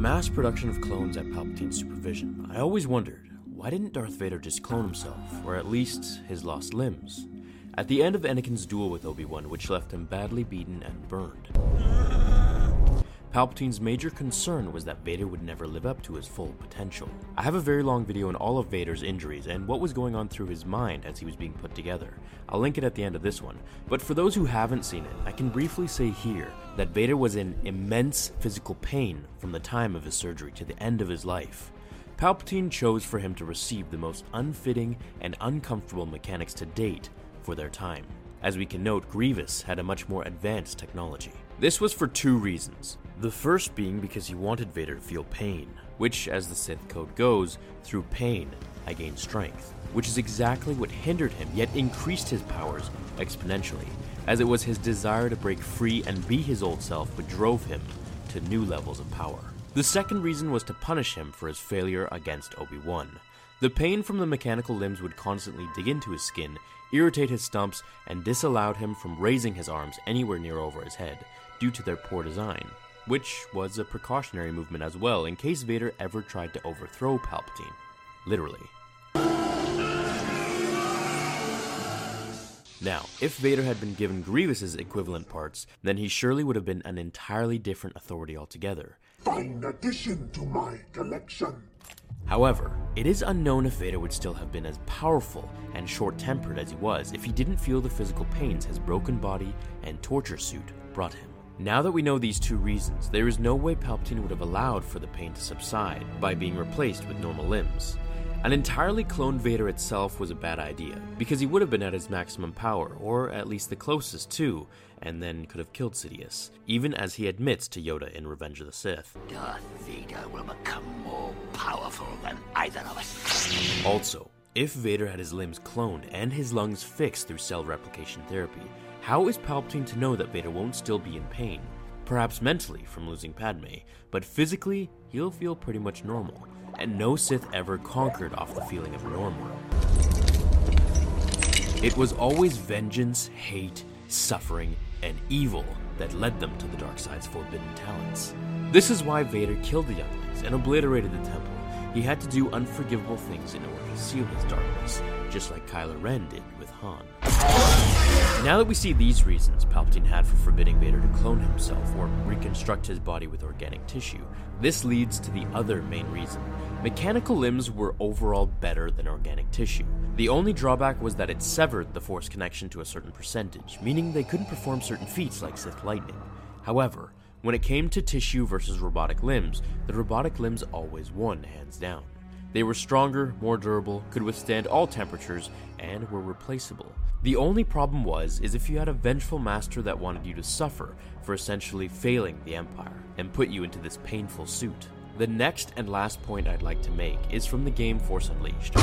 Mass production of clones at Palpatine's supervision, I always wondered why didn't Darth Vader just clone himself, or at least his lost limbs? At the end of Anakin's duel with Obi Wan, which left him badly beaten and burned, Palpatine's major concern was that Vader would never live up to his full potential. I have a very long video on all of Vader's injuries and what was going on through his mind as he was being put together. I'll link it at the end of this one, but for those who haven't seen it, I can briefly say here that Vader was in immense physical pain from the time of his surgery to the end of his life. Palpatine chose for him to receive the most unfitting and uncomfortable mechanics to date for their time. As we can note, Grievous had a much more advanced technology. This was for two reasons. The first being because he wanted Vader to feel pain, which, as the Sith code goes, through pain, I gain strength, which is exactly what hindered him, yet increased his powers exponentially, as it was his desire to break free and be his old self what drove him to new levels of power. The second reason was to punish him for his failure against Obi Wan. The pain from the mechanical limbs would constantly dig into his skin, irritate his stumps, and disallowed him from raising his arms anywhere near over his head due to their poor design, which was a precautionary movement as well in case Vader ever tried to overthrow Palpatine. Literally. Now, if Vader had been given Grievous's equivalent parts, then he surely would have been an entirely different authority altogether. Fine addition to my collection. However, it is unknown if Vader would still have been as powerful and short tempered as he was if he didn't feel the physical pains his broken body and torture suit brought him. Now that we know these two reasons, there is no way Palpatine would have allowed for the pain to subside by being replaced with normal limbs. An entirely cloned Vader itself was a bad idea, because he would have been at his maximum power, or at least the closest to, and then could have killed Sidious, even as he admits to Yoda in Revenge of the Sith. Darth Vader will become more powerful than either of us. Also, if Vader had his limbs cloned and his lungs fixed through cell replication therapy, how is Palpatine to know that Vader won't still be in pain? Perhaps mentally from losing Padme, but physically, he'll feel pretty much normal. And no Sith ever conquered off the feeling of normal. It was always vengeance, hate, suffering, and evil that led them to the dark side's forbidden talents. This is why Vader killed the younglings and obliterated the temple. He had to do unforgivable things in order to seal his darkness, just like Kylo Ren did with Han. Now that we see these reasons Palpatine had for forbidding Vader to clone himself or reconstruct his body with organic tissue, this leads to the other main reason. Mechanical limbs were overall better than organic tissue. The only drawback was that it severed the force connection to a certain percentage, meaning they couldn't perform certain feats like Sith Lightning. However, when it came to tissue versus robotic limbs, the robotic limbs always won, hands down. They were stronger, more durable, could withstand all temperatures, and were replaceable. The only problem was is if you had a vengeful master that wanted you to suffer for essentially failing the empire and put you into this painful suit. The next and last point I'd like to make is from the game Force Unleashed.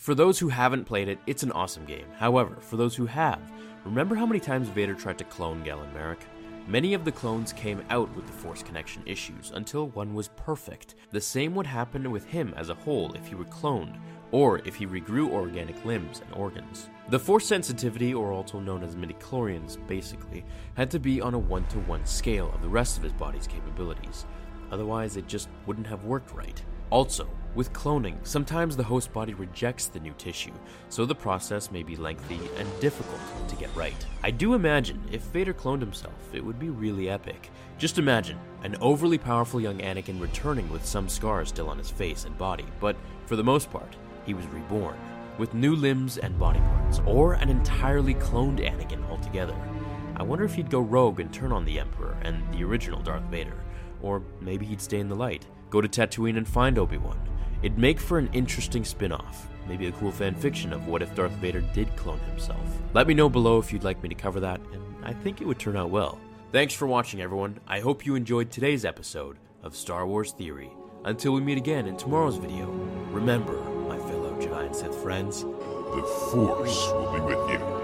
For those who haven't played it, it's an awesome game. However, for those who have, remember how many times Vader tried to clone Galen Marek? Many of the clones came out with the Force connection issues until one was perfect. The same would happen with him as a whole if he were cloned, or if he regrew organic limbs and organs. The Force sensitivity, or also known as midichlorians basically, had to be on a one to one scale of the rest of his body's capabilities. Otherwise, it just wouldn't have worked right. Also, with cloning, sometimes the host body rejects the new tissue, so the process may be lengthy and difficult to get right. I do imagine if Vader cloned himself, it would be really epic. Just imagine an overly powerful young Anakin returning with some scars still on his face and body, but for the most part, he was reborn. with new limbs and body parts, or an entirely cloned Anakin altogether. I wonder if he'd go rogue and turn on the Emperor and the original Darth Vader, or maybe he'd stay in the light, go to Tatooine and find Obi Wan. It'd make for an interesting spin off, maybe a cool fan fiction of what if Darth Vader did clone himself. Let me know below if you'd like me to cover that, and I think it would turn out well. Thanks for watching, everyone. I hope you enjoyed today's episode of Star Wars Theory. Until we meet again in tomorrow's video, remember, my fellow Jedi and Sith friends, The Force will be with you.